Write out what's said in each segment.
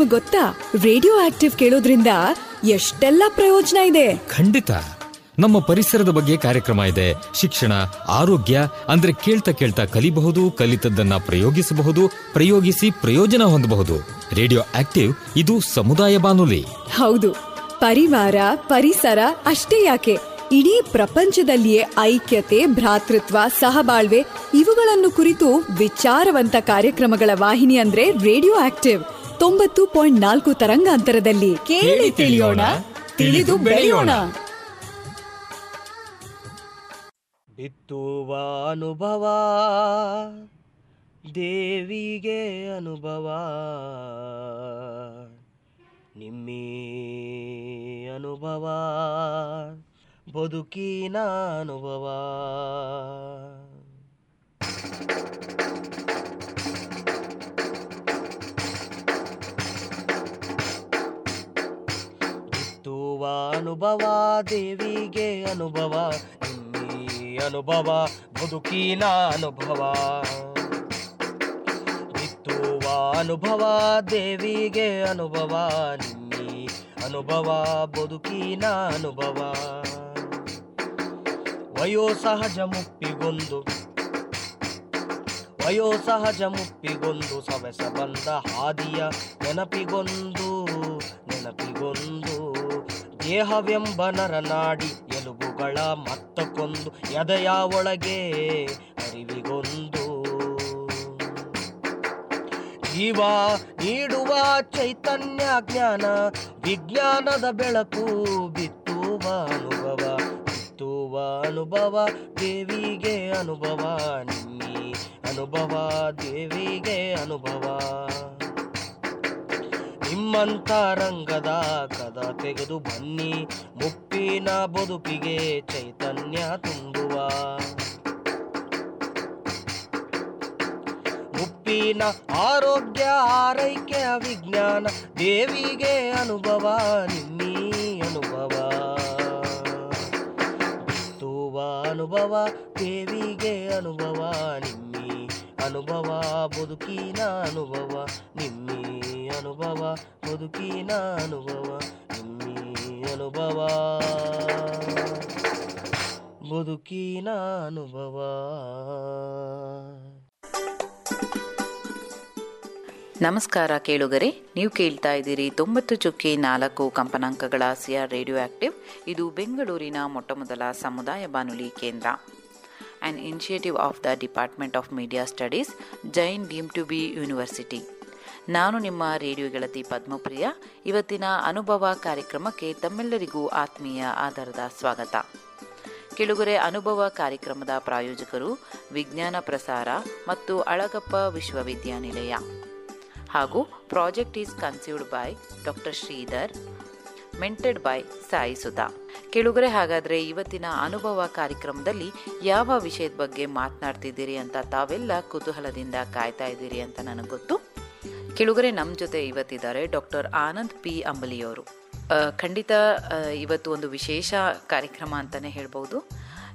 ನಿಮಗ್ ಗೊತ್ತಾ? Radio active ಕೇಳೋದ್ರಿಂದ ಎಷ್ಟೆಲ್ಲ ಪ್ರಯೋಜನ ಇದೆ? ಖಂಡಿತ. ನಮ್ಮ ಪರಿಸರದ ಬಗ್ಗೆ ಕಾರ್ಯಕ್ರಮ ಇದೆ. ಶಿಕ್ಷಣ ಆರೋಗ್ಯ ಅಂದ್ರೆ ಕೇಳ್ತಾ ಕೇಳ್ತಾ ಕಲಿಬಹುದು ಕಲಿತದ್ದನ್ನ ಪ್ರಯೋಗಿಸಬಹುದು ಪ್ರಯೋಗಿಸಿ ಪ್ರಯೋಜನ ಹೊಂದಬಹುದು. ರೇಡಿಯೋ ಆಕ್ಟಿವ್ ಇದು ಸಮುದಾಯ ಬಾನುಲಿ. ಹೌದು. ಪರಿವಾರ ಪರಿಸರ ಅಷ್ಟೇ ಯಾಕೆ? ಇಡೀ ಪ್ರಪಂಚದಲ್ಲಿಯೇ ಐಕ್ಯತೆ ಭ್ರಾತೃತ್ವ ಸಹಬಾಳ್ವೆ ಇವುಗಳನ್ನು ಕುರಿತು ವಿಚಾರವಂತ ಕಾರ್ಯಕ್ರಮಗಳ ವಾಹಿನಿ ಅಂದ್ರೆ ರೇಡಿಯೋ ಆಕ್ಟಿವ್. ತೊಂಬತ್ತು ಪಾಯಿಂಟ್ ನಾಲ್ಕು ತರಂಗಾಂತರದಲ್ಲಿ ಕೇಳಿ ತಿಳಿಯೋಣ ತಿಳಿದು ಬೆಳೆಯೋಣ. ಬಿತ್ತುವ ಅನುಭವ ದೇವಿಗೆ ಅನುಭವ ನಿಮ್ಮಿ ಅನುಭವ ಬದುಕಿನ ಅನುಭವ. ಬಿತ್ತುವ ಅನುಭವ, ದೇವಿಗೆ ಅನುಭವ ಅನುಭವ, ಬದುಕಿನ ಅನುಭವ. ಬಿತ್ತುವ ಅನುಭವ, ದೇವಿಗೆ ಅನುಭವ, ನಿನ್ನಿ ಅನುಭವ, ಬದುಕಿನ ಅನುಭವ. ವಯೋಸಹಜ ಮುಪ್ಪಿಗೊಂದು ವಯೋಸಹಜ ಮುಪ್ಪಿಗೊಂದು, ಸವೆಸ ಬಂದ ಹಾದಿಯ ನೆನಪಿಗೊಂದು ನೆನಪಿಗೊಂದು. ದೇಹವೆಂಬ ನರನಾಡಿ ಎಲುಬುಗಳ ಮತ್ತಕ್ಕೊಂದು ಎದೆಯ ಒಳಗೆ ಅರಿವಿಗೊಂದು. ಜೀವ ನೀಡುವ ಚೈತನ್ಯ ಜ್ಞಾನ, ವಿಜ್ಞಾನದ ಬೆಳಕು ಬಿತ್ತುವ ಅನುಭವ ಬಿತ್ತುವ ಅನುಭವ, ದೇವಿಗೆ ಅನುಭವ ನೀ ಅನುಭವ, ದೇವಿಗೆ ಅನುಭವ. ನಿಮ್ಮಂತ ರಂಗದ ಕದ ತೆಗೆದು ಬನ್ನಿ, ಮುಪ್ಪಿನ ಬದುಕಿಗೆ ಚೈತನ್ಯ ತುಂಬುವ. ಮುಪ್ಪಿನ ಆರೋಗ್ಯ ಆರೈಕೆ ವಿಜ್ಞಾನ, ದೇವಿಗೆ ಅನುಭವ, ನಿಮ್ಮಿ ಅನುಭವ. ಬಿತ್ತುವ ಅನುಭವ, ದೇವಿಗೆ ಅನುಭವ, ನಿಮ್ಮಿ ಅನುಭವ, ಬದುಕಿನ ಅನುಭವ, ನಿಮ್ಮಿ ಅನುಭವ ಬದುಕಿನ ಅನುಭವ ನಿಮ್ಮಿ ಅನುಭವ. ಬದುಕಿನ ಅನುಭವ ನಮಸ್ಕಾರ ಕೇಳುಗರೆ, ನೀವು ಕೇಳ್ತಾ ಇದ್ದೀರಿ ತೊಂಬತ್ತು ಚುಕ್ಕಿ ನಾಲ್ಕು ಕಂಪನಾಂಕಗಳ ಸಿಆರ್ ರೇಡಿಯೋ ಆಕ್ಟಿವ್. ಇದು ಬೆಂಗಳೂರಿನ ಮೊಟ್ಟಮೊದಲ ಸಮುದಾಯ ಬಾನುಲಿ ಕೇಂದ್ರ. And initiative of the department of media studies Jain deemed to be university ನಾನು ನಿಮ್ಮ ರೇಡಿಯೋ ಗೆಳತಿ ಪದ್ಮಪ್ರಿಯ. ಇವತ್ತಿನ ಅನುಭವ ಕಾರ್ಯಕ್ರಮಕ್ಕೆ ತಮ್ಮೆಲ್ಲರಿಗೂ ಆತ್ಮೀಯ ಆಧಾರದ ಸ್ವಾಗತ. ಕೆಳುಗರೆ ಅನುಭವ ಕಾರ್ಯಕ್ರಮದ ಪ್ರಾಯೋಜಕರು ವಿಜ್ಞಾನ ಪ್ರಸಾರ ಮತ್ತು ಅಳಗಪ್ಪ ವಿಶ್ವವಿದ್ಯಾನಿಲಯ. ಹಾಗೂ project is conceived by doctor Shridhar, mentored by Sai Sudha. ಕೆಳುಗರೆ, ಹಾಗಾದರೆ ಇವತ್ತಿನ ಅನುಭವ ಕಾರ್ಯಕ್ರಮದಲ್ಲಿ ಯಾವ ವಿಷಯದ ಬಗ್ಗೆ ಮಾತನಾಡ್ತಿದ್ದೀರಿ ಅಂತ ತಾವೆಲ್ಲ ಕುತೂಹಲದಿಂದ ಕಾಯ್ತಾ ಇದ್ದೀರಿ ಅಂತ ನನಗೆ ಗೊತ್ತು. ಕೆಳುಗರೆ ನಮ್ಮ ಜೊತೆ ಇವತ್ತಿದ್ದಾರೆ ಡಾಕ್ಟರ್ ಆನಂದ್ ಪಿ ಅಂಬಲಿಯವರು. ಖಂಡಿತ ಇವತ್ತು ಒಂದು ವಿಶೇಷ ಕಾರ್ಯಕ್ರಮ ಅಂತಲೇ ಹೇಳ್ಬೋದು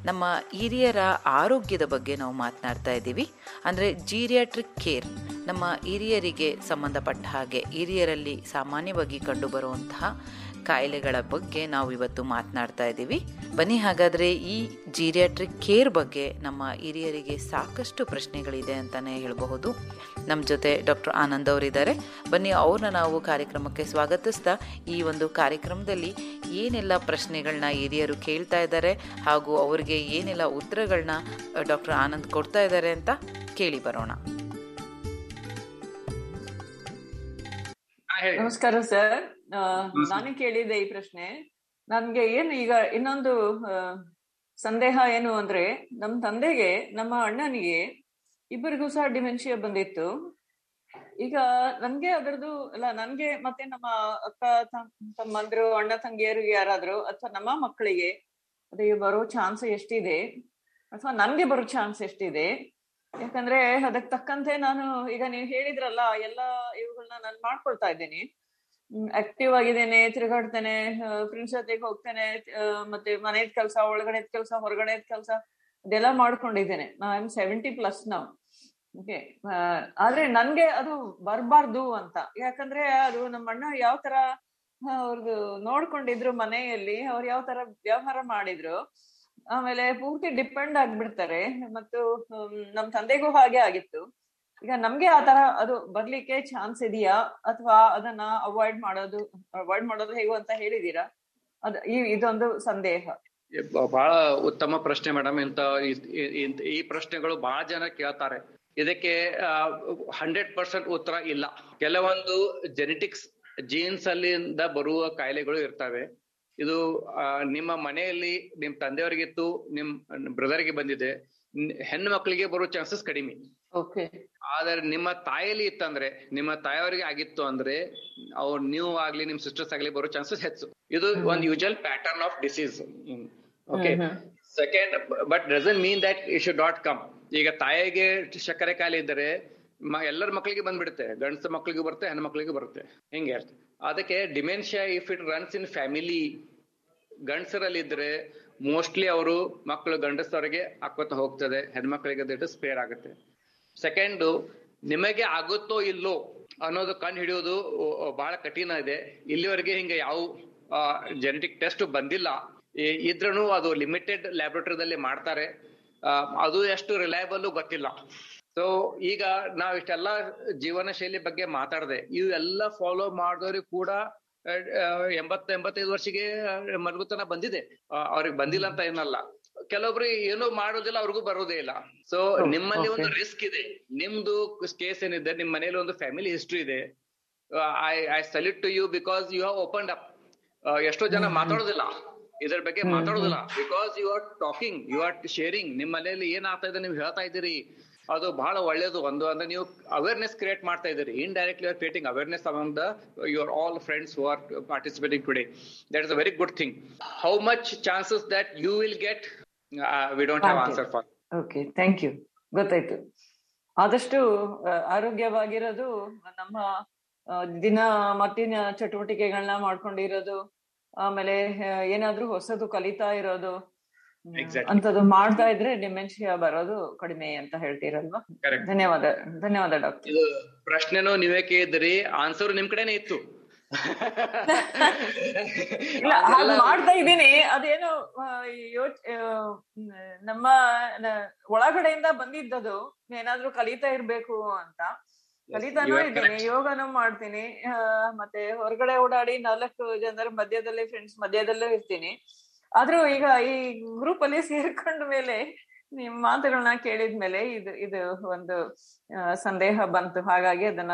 ನಮ್ಮ ಹಿರಿಯರ ಆರೋಗ್ಯದ ಬಗ್ಗೆ ನಾವು ಮಾತನಾಡ್ತಾ ಇದ್ದೀವಿ. ಅಂದರೆ ಜೀರಿಯಾಟ್ರಿಕ್ ಕೇರ್ ನಮ್ಮ ಹಿರಿಯರಿಗೆ ಸಂಬಂಧಪಟ್ಟ ಹಾಗೆ, ಹಿರಿಯರಲ್ಲಿ ಸಾಮಾನ್ಯವಾಗಿ ಕಂಡುಬರುವಂತಹ ಕಾಯಿಲೆಗಳ ಬಗ್ಗೆ ನಾವು ಇವತ್ತು ಮಾತನಾಡ್ತಾ ಇದ್ದೀವಿ. ಬನ್ನಿ ಹಾಗಾದರೆ ಈ ಜೀರಿಯಾಟ್ರಿಕ್ ಕೇರ್ ಬಗ್ಗೆ ನಮ್ಮ ಹಿರಿಯರಿಗೆ ಸಾಕಷ್ಟು ಪ್ರಶ್ನೆಗಳಿದೆ ಅಂತಲೇ ಹೇಳಬಹುದು. ನಮ್ಮ ಜೊತೆ ಡಾಕ್ಟರ್ ಆನಂದ್ ಅವರಿದ್ದಾರೆ. ಬನ್ನಿ ಅವ್ರನ್ನ ನಾವು ಕಾರ್ಯಕ್ರಮಕ್ಕೆ ಸ್ವಾಗತಿಸ್ತಾ ಈ ಒಂದು ಕಾರ್ಯಕ್ರಮದಲ್ಲಿ ಏನೆಲ್ಲ ಪ್ರಶ್ನೆಗಳನ್ನ ಹಿರಿಯರು ಕೇಳ್ತಾ ಇದ್ದಾರೆ ಹಾಗೂ ಅವರಿಗೆ ಏನೆಲ್ಲ ಉತ್ತರಗಳನ್ನ ಡಾಕ್ಟರ್ ಆನಂದ್ ಕೊಡ್ತಾ ಇದ್ದಾರೆ ಅಂತ ಕೇಳಿ ಬರೋಣ. ನಮಸ್ಕಾರ ಸರ್. ನಾನು ಕೇಳಿದ್ದೆ ಈ ಪ್ರಶ್ನೆ. ನನ್ಗೆ ಏನು ಈಗ ಇನ್ನೊಂದು ಸಂದೇಹ ಏನು ಅಂದ್ರೆ ನಮ್ ತಂದೆಗೆ ನಮ್ಮ ಅಣ್ಣನಿಗೆ ಇಬ್ಬರಿಗೂ ಸಹ ಡಿಮೆನ್ಷಿಯಾ ಬಂದಿತ್ತು. ಈಗ ನನ್ಗೆ ಅದರದ್ದು ಅಲ್ಲ ನನ್ಗೆ ಮತ್ತೆ ನಮ್ಮ ಅಕ್ಕ ತಮ್- ತಮ್ಮಂದ್ರು ಅಣ್ಣ ತಂಗಿಯರು ಯಾರಾದ್ರು ಅಥವಾ ನಮ್ಮ ಮಕ್ಕಳಿಗೆ ಅದೇ ಬರೋ ಚಾನ್ಸ್ ಎಷ್ಟಿದೆ ಅಥವಾ ನನ್ಗೆ ಬರೋ ಚಾನ್ಸ್ ಎಷ್ಟಿದೆ? ಯಾಕಂದ್ರೆ ಅದಕ್ಕೆ ತಕ್ಕಂತೆ ನಾನು ಈಗ ನೀವು ಹೇಳಿದ್ರಲ್ಲ ಎಲ್ಲ ಇವುಗಳನ್ನ ನಾನು ಮಾಡ್ಕೊಳ್ತಾ ಇದ್ದೀನಿ. ಆಕ್ಟಿವ್ ಆಗಿದ್ದೇನೆ, ತಿರುಗಾಡ್ತೇನೆ ಫ್ರೆಂಡ್ಸ್ ಜೊತೆಗೆ ಹೋಗ್ತೇನೆ ಮತ್ತೆ ಮನೆಯದ್ ಕೆಲಸ, ಒಳಗಡೆ ಕೆಲಸ, ಹೊರಗಡೆ ಕೆಲಸ, ಅದೆಲ್ಲ ಮಾಡ್ಕೊಂಡಿದ್ದೇನೆ. ಐ ಆಮ್ ಸೆವೆಂಟಿ ಪ್ಲಸ್ ನಾವು ಓಕೆ ಆದ್ರೆ ನನ್ಗೆ ಅದು ಬರ್ಬಾರ್ದು ಅಂತ. ಯಾಕಂದ್ರೆ ಅದು ನಮ್ಮ ಅಣ್ಣ ಯಾವ ತರ ಅವ್ರದ್ದು ನೋಡ್ಕೊಂಡಿದ್ರು ಮನೆಯಲ್ಲಿ, ಅವ್ರು ಯಾವ ತರ ವ್ಯವಹಾರ ಮಾಡಿದ್ರು. ಆಮೇಲೆ ಪೂರ್ತಿ ಡಿಪೆಂಡ್ ಆಗ್ಬಿಡ್ತಾರೆ. ಮತ್ತು ನಮ್ ತಂದೆಗೂ ಹಾಗೆ ಆಗಿತ್ತು. ಈಗ ನಮ್ಗೆ ಆ ತರ ಅದು ಬರ್ಲಿಕ್ಕೆ ಚಾನ್ಸ್ ಇದೆಯಾ? ಅಥವಾ ಅದನ್ನ ಅವಾಯ್ಡ್ ಮಾಡೋದು ಅವಾಯ್ಡ್ ಮಾಡೋದು ಹೇಗೋ ಅಂತ ಹೇಳಿದೀರಾ? ಅದ ಈ ಇದೊಂದು ಸಂದೇಹ. ಬಹಳ ಉತ್ತಮ ಪ್ರಶ್ನೆ ಮೇಡಮ್. ಇಂತ- ಈ ಪ್ರಶ್ನೆಗಳು ಬಹಳ ಜನ ಕೇಳ್ತಾರೆ. ಇದಕ್ಕೆ ಹಂಡ್ರೆಡ್ ಪರ್ಸೆಂಟ್ ಉತ್ತರ ಇಲ್ಲ. ಕೆಲವೊಂದು ಜೆನೆಟಿಕ್ಸ್ ಜೀನ್ಸ್ ಅಲ್ಲಿಂದ ಬರುವ ಕಾಯಿಲೆಗಳು ಇರ್ತವೆ. ಇದು ನಿಮ್ಮ ಮನೆಯಲ್ಲಿ ನಿಮ್ ತಂದೆಯವರಿಗಿತ್ತು ನಿಮ್ ಬ್ರದರ್ಗೆ ಬಂದಿದೆ ಹೆಣ್ಣು ಮಕ್ಕಳಿಗೆ ಬರೋ ಚಾನ್ಸಸ್ ಕಡಿಮೆ. ಆದ್ರೆ ನಿಮ್ಮ ತಾಯಲ್ಲಿ ಇತ್ತಂದ್ರೆ ನಿಮ್ಮ ತಾಯಿಯವರಿಗೆ ಆಗಿತ್ತು ಅಂದ್ರೆ ಅವ್ರು ನೀವು ಆಗ್ಲಿ ನಿಮ್ ಸಿಸ್ಟರ್ಸ್ ಆಗ್ಲಿ ಬರೋ ಚಾನ್ಸಸ್ ಹೆಚ್ಚು. ಇದು ಒಂದು usual pattern of disease okay second but doesn't mean that it should not come ಈಗ ತಾಯಿಗೆ ಸಕ್ಕರೆ ಕಾಯಿಲೆ ಇದ್ದರೆ ಎಲ್ಲರ ಮಕ್ಕಳಿಗೆ ಬಂದ್ಬಿಡುತ್ತೆ. ಗಂಡಸ ಮಕ್ಕಳಿಗೂ ಬರುತ್ತೆ, ಹೆಣ್ಣು ಮಕ್ಕಳಿಗೂ ಬರುತ್ತೆ. ಹಿಂಗೆ ಅದಕ್ಕೆ dementia, if it runs in family, ಗಂಡಸರಲ್ಲಿ ಇದ್ರೆ ಮೋಸ್ಟ್ಲಿ ಅವರು ಮಕ್ಕಳು ಗಂಡಸರಿಗೆ ಹಾಕೋತ ಹೋಗ್ತದೆ ಹೆಣ್ಮಕ್ಳಿಗೆ ಅದಿಟ್ಟು ಸ್ಪೇರ್ ಆಗುತ್ತೆ. ಸೆಕೆಂಡು ನಿಮಗೆ ಆಗುತ್ತೋ ಇಲ್ಲೋ ಅನ್ನೋದು ಕಂಡು ಹಿಡಿಯೋದು ಬಹಳ ಕಠಿಣ ಇದೆ. ಇಲ್ಲಿವರೆಗೆ ಹಿಂಗೆ ಯಾವ ಜೆನೆಟಿಕ್ ಟೆಸ್ಟ್ ಬಂದಿಲ್ಲ. ಇದ್ರೂ ಅದು ಲಿಮಿಟೆಡ್ ಲ್ಯಾಬ್ರೇಟರಿದಲ್ಲಿ ಮಾಡ್ತಾರೆ. ಅದು ಎಷ್ಟು ರಿಲಯಬಲ್ ಗೊತ್ತಿಲ್ಲ. ಸೊ ಈಗ ನಾವ್ ಇಷ್ಟೆಲ್ಲ ಜೀವನ ಶೈಲಿ ಬಗ್ಗೆ ಮಾತಾಡದೆ. ಇವೆಲ್ಲ ಫಾಲೋ ಮಾಡಿದವ್ರಿಗೆ ಕೂಡ ಎಂಬತ್ತ ಎಂಬತ್ತೈದು ವರ್ಷಕ್ಕೆ ಮಲಗುತನ ಬಂದಿದೆ. ಅವ್ರಿಗೆ ಬಂದಿಲ್ಲ ಅಂತ ಏನಲ್ಲ. ಕೆಲವೊಬ್ರು ಏನು ಮಾಡೋದಿಲ್ಲ ಅವ್ರಿಗೂ ಬರೋದೇ ಇಲ್ಲ. ಸೊ ನಿಮ್ಮಲ್ಲಿ ಒಂದು ರಿಸ್ಕ್ ಇದೆ. ನಿಮ್ದು ಕೇಸ್ ಏನಿದೆ ನಿಮ್ ಮನೇಲಿ ಒಂದು ಫ್ಯಾಮಿಲಿ ಹಿಸ್ಟ್ರಿ ಇದೆ. I I salute to you because you have open up ಎಷ್ಟೋ ಜನ ಮಾತಾಡೋದಿಲ್ಲ. ಇದ್ರ ಬಗ್ಗೆ ಮಾತಾಡೋದಿಲ್ಲ. Because you are talking you are sharing ನಿಮ್ಮ ಮನೆಯಲ್ಲಿ ಏನ್ ಆಗ್ತಾ ಇದೆ ನೀವು ಹೇಳ್ತಾ ಇದ್ದೀರಿ. ಅದು ಬಹಳ ಒಳ್ಳೇದು ಒಂದು ಅಂದ್ರೆ ನೀವು ಅವೇರ್ನೆಸ್ ಕ್ರಿಯೇಟ್ ಮಾಡ್ತಾ ಇದ್ದೀರಿ. Indirectly are creating awareness among the your all friends who are participating today that is a very good thing how much chances that you will get we don't have answer for okay thank you ಗೊತ್ತಾಯ್ತು. ಆದಷ್ಟು ಆರೋಗ್ಯವಾಗಿರೋದು ನಮ್ಮ ದಿನ ಮತ್ತಿನ ಚಟುವಟಿಕೆಗಳನ್ನ ಮಾಡ್ಕೊಂಡಿರೋದು ಆಮೇಲೆ ಏನಾದ್ರೂ ಹೊಸದು ಕಲಿತಾ ಇರೋದು ಅಂಥದ್ದು ಮಾಡ್ತಾ ಇದ್ರೆ ಡಿಮೆನ್ಷಿಯಾ ಬರೋದು ಕಡಿಮೆ ಅಂತ ಹೇಳ್ತೀರಲ್ವಾ. ಧನ್ಯವಾದ ಧನ್ಯವಾದ ಡಾಕ್ಟರ್. ಇದು ಪ್ರಶ್ನೆನೂ ನೀವೇ ಕೇಳಿದ್ರಿ ಆನ್ಸರ್ ನಿಮ್ ಕಡೆನೆ ಇತ್ತು. ಮಾಡ್ತಾ ಇದ್ದೀನಿ. ಅದೇನೋ ಯೋಚ್ ನಮ್ಮ ನ- ಒಳಗಡೆಯಿಂದ ಬಂದಿದ್ದದು ಏನಾದ್ರೂ ಕಲಿತಾ ಇರ್ಬೇಕು ಅಂತ. ಕಲಿತಾನೂ ಇದ್ದೀನಿ. ಯೋಗನೂ ಮಾಡ್ತೀನಿ. ಆ, ಮತ್ತೆ ಹೊರಗಡೆ ಓಡಾಡಿ ನಾಲ್ಕು ಜನರ ಮಧ್ಯದಲ್ಲಿ ಫ್ರೆಂಡ್ಸ್ ಮಧ್ಯದಲ್ಲೂ ಇರ್ತೀನಿ. ಆದ್ರೂ ಈಗ ಈ ಗ್ರೂಪ್ ಅಲ್ಲಿ ಸೇರ್ಕೊಂಡ ಮೇಲೆ ನಿಮ್ ಮಾತುಗಳನ್ನ ಕೇಳಿದ್ಮೇಲೆ ಇದು ಇದು ಒಂದು ಸಂದೇಹ ಬಂತು. ಹಾಗಾಗಿ ಅದನ್ನ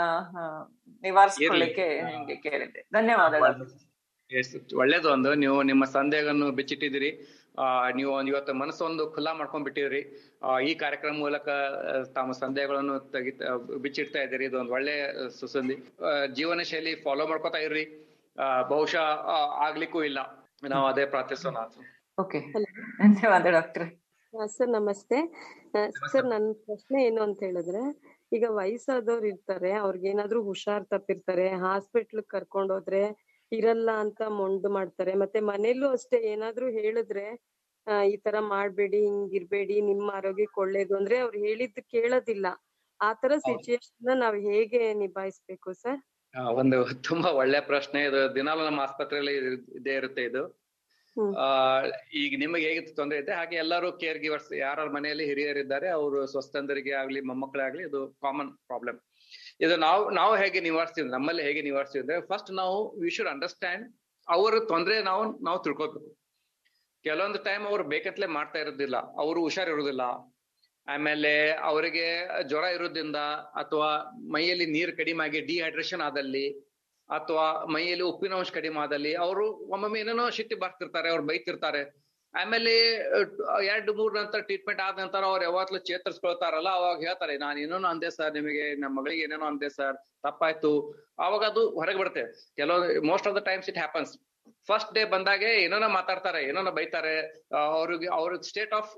ನಿವಾರಿಸ್ಕೊಳ್ಳಕ್ಕೆ ನಿಮ್ಗೆ ಕೇಳಿದ್ದೆ. ಧನ್ಯವಾದಗಳು. ಒಳ್ಳೇದು ಒಂದು. ನೀವು ನಿಮ್ಮ ಸಂದೇಹವನ್ನು ಬಿಚ್ಚಿಟ್ಟಿದಿರಿ ಆ ನೀವು ಒಂದ್ ಇವತ್ತು ಮನಸ್ಸೊಂದು ಖುಲ್ಲಾ ಮಾಡ್ಕೊಂಡ್ ಬಿಟ್ಟಿರಿ ಆ ಈ ಕಾರ್ಯಕ್ರಮ ಮೂಲಕ ತಮ್ಮ ಸಂದೇಹಗಳನ್ನು ತೆಗಿತ ಬಿಚ್ಚಿಡ್ತಾ ಇದ್ದೀರಿ. ಇದು ಒಂದು ಒಳ್ಳೆ ಸುಸಂದಿ ಸುಸಂಧಿ. ಜೀವನ ಶೈಲಿ ಫಾಲೋ ಮಾಡ್ಕೊತಾ ಇರ್ರಿ. ಆ, ಬಹುಶಃ ಆಗ್ಲಿಕ್ಕೂ ಇಲ್ಲ. ನಾವು ಅದೇ ಪ್ರಾರ್ಥಿಸೋಣ ಓಕೆ. ಧನ್ಯವಾದ ಡಾಕ್ಟರ್. ಸರ್ ನಮಸ್ತೆ. ಸರ್ ನನ್ನ ಪ್ರಶ್ನೆ ಏನು ಅಂತ ಹೇಳಿದ್ರೆ ಈಗ ವಯಸ್ಸಾದವ್ರು ಇರ್ತಾರೆ ಅವ್ರಿಗೆ ಏನಾದ್ರು ಹುಷಾರ್ ತಪ್ಪಿರ್ತಾರೆ ಹಾಸ್ಪಿಟ್ಲ್ ಕರ್ಕೊಂಡ್ ಹೋದ್ರೆ ಇರಲ್ಲ ಅಂತ ಮೊಂಡು ಮಾಡ್ತಾರೆ ಮತ್ತೆ ಮನೇಲೂ ಅಷ್ಟೇ ಏನಾದ್ರೂ ಹೇಳಿದ್ರೆ ಆ, ಈ ತರ ಮಾಡ್ಬೇಡಿ ಹಿಂಗಿರ್ಬೇಡಿ ನಿಮ್ಮ ಆರೋಗ್ಯಕ್ಕೆ ಒಳ್ಳೇದು ಅಂದ್ರೆ ಅವ್ರು ಹೇಳಿದ್ ಕೇಳೋದಿಲ್ಲ. ಆ ತರ ಸಿಚುಯೇಷನ್ ನಾವ್ ಹೇಗೆ ನಿಭಾಯಿಸ್ಬೇಕು ಸರ್? ಒಂದು ತುಂಬಾ ಒಳ್ಳೆ ಪ್ರಶ್ನೆ. ಇದು ದಿನಾಲು ನಮ್ಮ ಆಸ್ಪತ್ರೆಯಲ್ಲಿ ಇದೇ ಇರುತ್ತೆ ಇದು. ಆ ಈಗ ನಿಮಗೆ ಹೇಗೆ ತೊಂದರೆ ಇದೆ ಹಾಗೆ ಎಲ್ಲರೂ ಕೇರ್ ಗಿವರ್ಸ್ ಯಾರ ಮನೆಯಲ್ಲಿ ಹಿರಿಯರಿದ್ದಾರೆ ಅವರು ಸ್ವಸ್ಥಂದರಿಗೆ ಆಗ್ಲಿ ಮೊಮ್ಮಕ್ಕಳಾಗ್ಲಿ ಇದು ಕಾಮನ್ ಪ್ರಾಬ್ಲಮ್ ಇದು ನಾವು ನಾವು ಹೇಗೆ ನಿವಾರಿಸ್ತೀವಿ ನಮ್ಮಲ್ಲಿ ಹೇಗೆ ನಿವಾರಿಸ್ತೀವಿ ಅಂದ್ರೆ ಫಸ್ಟ್ ನಾವು ವಿ ಶುಡ್ ಅಂಡರ್ಸ್ಟ್ಯಾಂಡ್ ಅವರ ತೊಂದರೆ ನಾವು ನಾವು ತಿಳ್ಕೊಬೇಕು ಕೆಲವೊಂದು ಟೈಮ್ ಅವ್ರು ಬೇಕಂತಲೇ ಮಾಡ್ತಾ ಇರೋದಿಲ್ಲ ಅವರು ಹುಷಾರ್ ಇರೋದಿಲ್ಲ ಆಮೇಲೆ ಅವರಿಗೆ ಜ್ವರ ಇರೋದ್ರಿಂದ ಅಥವಾ ಮೈಯಲ್ಲಿ ನೀರು ಕಡಿಮೆ ಆಗಿ ಡಿಹೈಡ್ರೇಷನ್ ಆದಲ್ಲಿ ಅಥವಾ ಮೈಯಲ್ಲಿ ಉಪ್ಪಿನ ಅಂಶ ಕಡಿಮೆ ಆದಲ್ಲಿ ಅವರು ಒಮ್ಮೊಮ್ಮೆ ಏನೇನೋ ಶಿಟ್ಟಿ ಬರ್ತಿರ್ತಾರೆ, ಅವ್ರು ಬೈತಿರ್ತಾರೆ. ಆಮೇಲೆ ಎರಡು ಮೂರ್ ನಂತರ ಟ್ರೀಟ್ಮೆಂಟ್ ಆದ ನಂತರ ಅವ್ರು ಯಾವತ್ತೂ ಚೇತರಿಸ್ಕೊಳ್ತಾರಲ್ಲ, ಅವಾಗ ಹೇಳ್ತಾರೆ, ನಾನು ಏನೇನೋ ಅಂದೆ ಸರ್ ನಿಮಗೆ ನಮ್ಮ ಮಗಳಿಗೆ ಏನೇನೋ ಅಂದೆ ಸರ್ ತಪ್ಪಾಯ್ತು. ಅವಾಗ ಅದು ಹೊರಗೆ ಬರುತ್ತೆ. ಕೆಲವು most of the times it happens first day ಬಂದಾಗೆ ಏನೇನೋ ಮಾತಾಡ್ತಾರೆ, ಏನೇನೋ ಬೈತಾರೆ ಅವ್ರಿಗೆ, ಅವ್ರ ಸ್ಟೇಟ್ ಆಫ್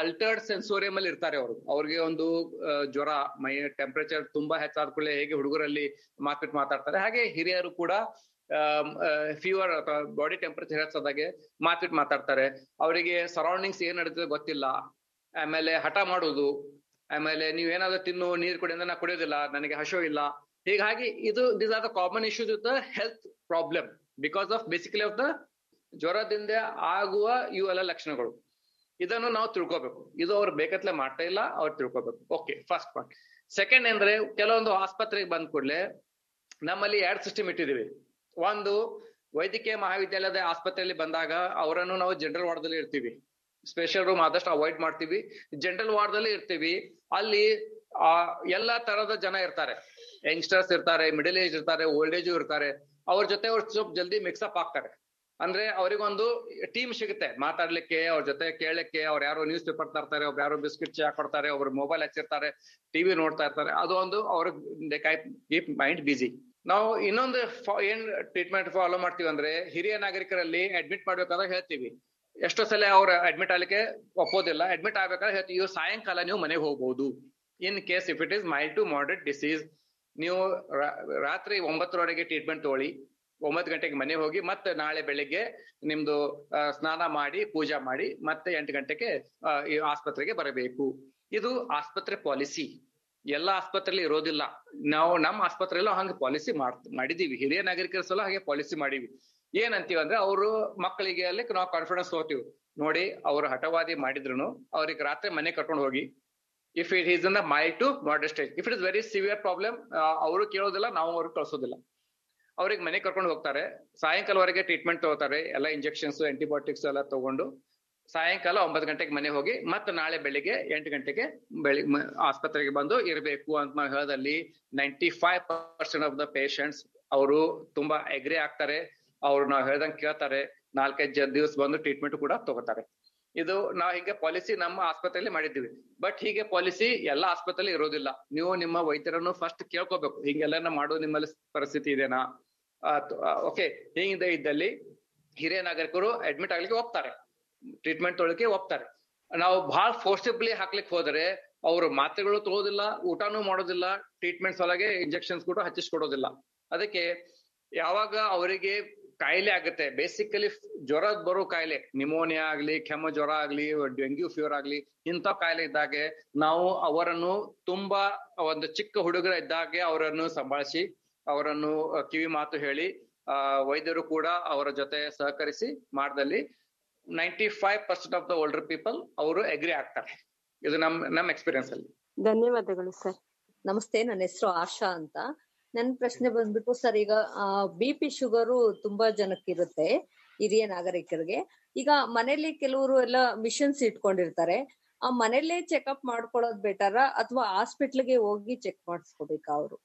ಅಲ್ಟರ್ಡ್ ಸೆನ್ಸೋರಿಯಂ ಅಲ್ಲಿ ಇರ್ತಾರೆ ಅವರು. ಅವ್ರಿಗೆ ಒಂದು ಜ್ವರ, ಮೈ ಟೆಂಪರೇಚರ್ ತುಂಬಾ ಹೆಚ್ಚಾದ ಕೂಡಲೇ ಹೇಗೆ ಹುಡುಗರಲ್ಲಿ ಮಾರ್ಕೆಟ್ ಮಾತಾಡ್ತಾರೆ. ಹಾಗೆ ಹಿರಿಯರು ಕೂಡ ಫೀವರ್ ಅಥವಾ ಬಾಡಿ ಟೆಂಪರೇಚರ್ ಹೆಚ್ಚಾದಾಗೆ ಮಾರ್ಕೆಟ್ ಮಾತಾಡ್ತಾರೆ. ಅವರಿಗೆ ಸರೌಂಡಿಂಗ್ಸ್ ಏನ್ ನಡೀತದೆ ಗೊತ್ತಿಲ್ಲ. ಆಮೇಲೆ ಹಠ ಮಾಡುದು. ಆಮೇಲೆ ನೀವ್ ಏನಾದ್ರು ತಿನ್ನು, ನೀರ್ ಕುಡಿಯಿಂದ ನಾ ಕುಡಿಯೋದಿಲ್ಲ, ನನಗೆ ಹಶೋ ಇಲ್ಲ. ಹೀಗಾಗಿ ಇದು this are the common issues with health problem because of basically of the ಜ್ವರದಿಂದ ಆಗುವ ಇವೆಲ್ಲ ಲಕ್ಷಣಗಳು. ಇದನ್ನು ನಾವು ತಿಳ್ಕೋಬೇಕು. ಇದು ಅವ್ರು ಬೇಕತ್ಲೆ ಮಾಡ್ತಾ ಇಲ್ಲ, ಅವ್ರು ತಿಳ್ಕೋಬೇಕು. ಓಕೆ ಫಸ್ಟ್ ಪಾಯಿಂಟ್ ಸೆಕೆಂಡ್ ಅಂದ್ರೆ ಕೆಲವೊಂದು ಆಸ್ಪತ್ರೆಗೆ ಬಂದ ಕೂಡಲೇ ನಮ್ಮಲ್ಲಿ ಎರಡ್ ಸಿಸ್ಟಮ್ ಇಟ್ಟಿದೀವಿ. ಒಂದು ವೈದ್ಯಕೀಯ ಮಹಾವಿದ್ಯಾಲಯದ ಆಸ್ಪತ್ರೆಯಲ್ಲಿ ಬಂದಾಗ ಅವರನ್ನು ನಾವು ಜನರಲ್ ವಾರ್ಡ್ದಲ್ಲಿ ಇರ್ತೀವಿ ಸ್ಪೆಷಲ್ ರೂಮ್ ಆದಷ್ಟು ಅವಾಯ್ಡ್ ಮಾಡ್ತೀವಿ. ಜನರಲ್ ವಾರ್ಡ್ದಲ್ಲಿ ಇರ್ತೀವಿ ಅಲ್ಲಿ, ಆ, ಎಲ್ಲಾ ತರದ ಜನ ಇರ್ತಾರೆ. ಯಂಗ್ಸ್ಟರ್ಸ್ ಇರ್ತಾರೆ ಮಿಡಲ್ ಏಜ್ ಇರ್ತಾರೆ ಓಲ್ಡ್ ಏಜ್ ಇರ್ತಾರೆ. ಅವ್ರ ಜೊತೆ ಅವ್ರು ಸ್ವಲ್ಪ ಜಲ್ದಿ ಮಿಕ್ಸಪ್ ಆಗ್ತಾರೆ. ಅಂದ್ರೆ ಅವರಿಗೊಂದು ಟೀಮ್ ಸಿಗುತ್ತೆ. ಮಾತಾಡ್ಲಿಕ್ಕೆ, ಅವ್ರ ಜೊತೆ ಕೇಳಲಿಕ್ಕೆ, ಅವ್ರು ಯಾರೋ ನ್ಯೂಸ್ ಪೇಪರ್ ತರ್ತಾರೆ, ಒಬ್ರು ಯಾರೋ ಬಿಸ್ಕಿಟ್ ಚಾ ಕೊಡ್ತಾರೆ, ಒಬ್ರು ಮೊಬೈಲ್ ಹಚ್ಚಿರ್ತಾರೆ ಟಿವಿ ನೋಡ್ತಾ ಇರ್ತಾರೆ. ಅದು ಒಂದು ಅವ್ರಿಗೆ ಕೀಪ್ ಮೈಂಡ್ ಬಿಸಿ ನಾವು ಇನ್ನೊಂದು ಏನ್ ಟ್ರೀಟ್ಮೆಂಟ್ ಫಾಲೋ ಮಾಡ್ತೀವಿ ಅಂದ್ರೆ ಹಿರಿಯ ನಾಗರಿಕರಲ್ಲಿ ಅಡ್ಮಿಟ್ ಮಾಡ್ಬೇಕಾದ್ರೆ ಹೇಳ್ತೀವಿ. ಎಷ್ಟೋ ಸಲ ಅವ್ರ ಅಡ್ಮಿಟ್ ಆಗ್ಲಿಕ್ಕೆ ಒಪ್ಪೋದಿಲ್ಲ. ಅಡ್ಮಿಟ್ ಆಗ್ಬೇಕಾದ್ರೆ ಹೇಳ್ತೀವಿ ಸಾಯಂಕಾಲ ನೀವು ಮನೆಗೆ ಹೋಗ್ಬಹುದು in case if it is mild to moderate disease ನೀವು ರಾತ್ರಿ ಒಂಬತ್ತರವರೆಗೆ ಟ್ರೀಟ್ಮೆಂಟ್ ತಗೊಳ್ಳಿ. ಒಂಬತ್ತು ಗಂಟೆಗೆ ಮನೆ ಹೋಗಿ ಮತ್ತೆ ನಾಳೆ ಬೆಳಿಗ್ಗೆ ನಿಮ್ದು ಸ್ನಾನ ಮಾಡಿ, ಪೂಜಾ ಮಾಡಿ ಮತ್ತೆ ಎಂಟು ಗಂಟೆಗೆ ಆಸ್ಪತ್ರೆಗೆ ಬರಬೇಕು. ಇದು ಆಸ್ಪತ್ರೆ ಪಾಲಿಸಿ. ಎಲ್ಲ ಆಸ್ಪತ್ರೆಯಲ್ಲಿ ಇರೋದಿಲ್ಲ. ನಾವು ನಮ್ಮ ಆಸ್ಪತ್ರೆಯಲ್ಲೂ ಹಂಗೆ ಪಾಲಿಸಿ ಮಾಡ್, ಮಾಡಿದೀವಿ. ಹಿರಿಯ ನಾಗರಿಕರ ಸಲ ಹಾಗೆ ಪಾಲಿಸಿ ಮಾಡೀವಿ. ಏನಂತೀವಿ ಅಂದ್ರೆ ಅವರು ಮಕ್ಕಳಿಗೆ ಅಲ್ಲಿ ನಾವು ಕಾನ್ಫಿಡೆನ್ಸ್ ತಗೋತೀವಿ ನೋಡಿ, ಅವರು ಹಠವಾದಿ ಮಾಡಿದ್ರು ಅವ್ರಿಗೆ ರಾತ್ರಿ ಮನೆ ಕರ್ಕೊಂಡು ಹೋಗಿ if it is in the my to moderate stage if it is very severe problem ಅವರು ಕೇಳೋದಿಲ್ಲ, ನಾವು ಅವ್ರಿಗೆ ಕಳಿಸೋದಿಲ್ಲ. ಅವ್ರಿಗೆ ಮನೆ ಕರ್ಕೊಂಡು ಹೋಗ್ತಾರೆ ಸಾಯಂಕಾಲವರೆಗೆ ಟ್ರೀಟ್ಮೆಂಟ್ ತಗೋತಾರೆ, ಎಲ್ಲ ಇಂಜೆಕ್ಷನ್ಸ್ ಆಂಟಿಬಯೋಟಿಕ್ಸ್ ಎಲ್ಲ ತಗೊಂಡು, ಸಾಯಂಕಾಲ ಒಂಬತ್ತು ಗಂಟೆಗೆ ಮನೆ ಹೋಗಿ, ಮತ್ತೆ ನಾಳೆ ಬೆಳಿಗ್ಗೆ ಎಂಟು ಗಂಟೆಗೆ ಬೆಳಿ ಆಸ್ಪತ್ರೆಗೆ ಬಂದು ಇರಬೇಕು ಅಂತ ಹೇಳದಲ್ಲಿ ninety five percent of the patients ಅವರು ತುಂಬಾ ಎಗ್ರಿ ಆಗ್ತಾರೆ. ಅವ್ರು ನಾವು ಹೇಳ್ದಂಗೆ ಕೇಳ್ತಾರೆ, ನಾಲ್ಕೈದು ದಿವಸ ಬಂದು ಟ್ರೀಟ್ಮೆಂಟ್ ಕೂಡ ತಗೋತಾರೆ. ಇದು ನಾವು ಹೀಗೆ ಪಾಲಿಸಿ ನಮ್ಮ ಆಸ್ಪತ್ರೆಯಲ್ಲಿ ಮಾಡಿದ್ದೀವಿ. ಬಟ್ ಹೀಗೆ ಪಾಲಿಸಿ ಎಲ್ಲ ಆಸ್ಪತ್ರೆಯಲ್ಲಿ ಇರೋದಿಲ್ಲ. ನೀವು ನಿಮ್ಮ ವೈದ್ಯರನ್ನು ಫಸ್ಟ್ ಕೇಳ್ಕೋಬೇಕು. ಹಿಂಗೆಲ್ಲ ಮಾಡೋ, ನಿಮ್ಮಲ್ಲಿ ಪರಿಸ್ಥಿತಿ ಇದೆನಾ? ಓಕೆ ಹಿಂಗಿದೆ ಇದ್ದಲ್ಲಿ ಹಿರಿಯ ನಾಗರಿಕರು ಅಡ್ಮಿಟ್ ಆಗ್ಲಿಕ್ಕೆ ಹೋಗ್ತಾರೆ. ಟ್ರೀಟ್ಮೆಂಟ್ ತೊಳಕ್ಕೆ ಹೋಗ್ತಾರೆ. ನಾವು ಬಹಳ ಫೋರ್ಸಿಬ್ಲಿ ಹಾಕ್ಲಿಕ್ಕೆ ಹೋದ್ರೆ ಅವರು ಮಾತ್ರೆಗಳು ತಗೋದಿಲ್ಲ, ಊಟನೂ ಮಾಡೋದಿಲ್ಲ ಟ್ರೀಟ್ಮೆಂಟ್ಸ್ ಒಳಗೆ ಇಂಜೆಕ್ಷನ್ಸ್ ಕೂಡ ಹಚ್ಚಿಸ್ಕೊಡೋದಿಲ್ಲ. ಅದಕ್ಕೆ ಯಾವಾಗ ಅವರಿಗೆ ಕಾಯಿಲೆ ಆಗುತ್ತೆ. ಬೇಸಿಕಲಿ ಜ್ವರ ಬರೋ ಕಾಯಿಲೆ ನಿಮೋನಿಯಾ ಆಗ್ಲಿ ಕೆಮ್ಮ ಜ್ವರ ಆಗ್ಲಿ ಡೆಂಗ್ಯೂ ಫೀವರ್ ಆಗ್ಲಿ ಇಂಥ ಕಾಯಿಲೆ ಇದ್ದಾಗೆ ನಾವು ಅವರನ್ನು ತುಂಬಾ ಒಂದು ಚಿಕ್ಕ ಹುಡುಗರ ಇದ್ದಾಗೆ ಅವರನ್ನು ಸಂಭಾಳಿಸಿ ಅವರನ್ನು ಕಿವಿ ಮಾತು ಹೇಳಿ ಆ ವೈದ್ಯರು ಕೂಡ ಅವರ ಜೊತೆ ಸಹಕರಿಸಿ ಮಾಡ್ದಲ್ಲಿ ninety five percent of the older people ಅವರು ಅಗ್ರಿ ಆಗ್ತಾರೆ. ಇದು ನಮ್ ನಮ್ ಎಕ್ಸ್ಪೀರಿಯನ್ಸ್ ಅಲ್ಲಿ. ಧನ್ಯವಾದಗಳು ಸರ್. ನಮಸ್ತೆ ನನ್ನ ಹೆಸರು ಆಶಾ ಅಂತ. ನನ್ ಪ್ರಶ್ನೆ ಬಂದ್ಬಿಟ್ಟು ಸರ್, ಈಗ ಬಿ ಪಿ ಶುಗರು ತುಂಬಾ ಜನಕ್ಕಿರುತ್ತೆ, ಹಿರಿಯ ನಾಗರಿಕರಿಗೆ. ಈಗ ಮನೇಲಿ ಕೆಲವರು ಎಲ್ಲ ಮಿಷನ್ಸ್ ಇಟ್ಕೊಂಡಿರ್ತಾರೆ. ಆ ಮನೇಲೆ ಚೆಕ್ಅಪ್ ಮಾಡ್ಕೊಳ್ಳೋದು ಬೆಟರ ಅಥವಾ ಹಾಸ್ಪಿಟ್ಲ್ಗೆ ಹೋಗಿ ಚೆಕ್ ಮಾಡಿಸ್ಕೋಬೇಕಾ ಅವರು?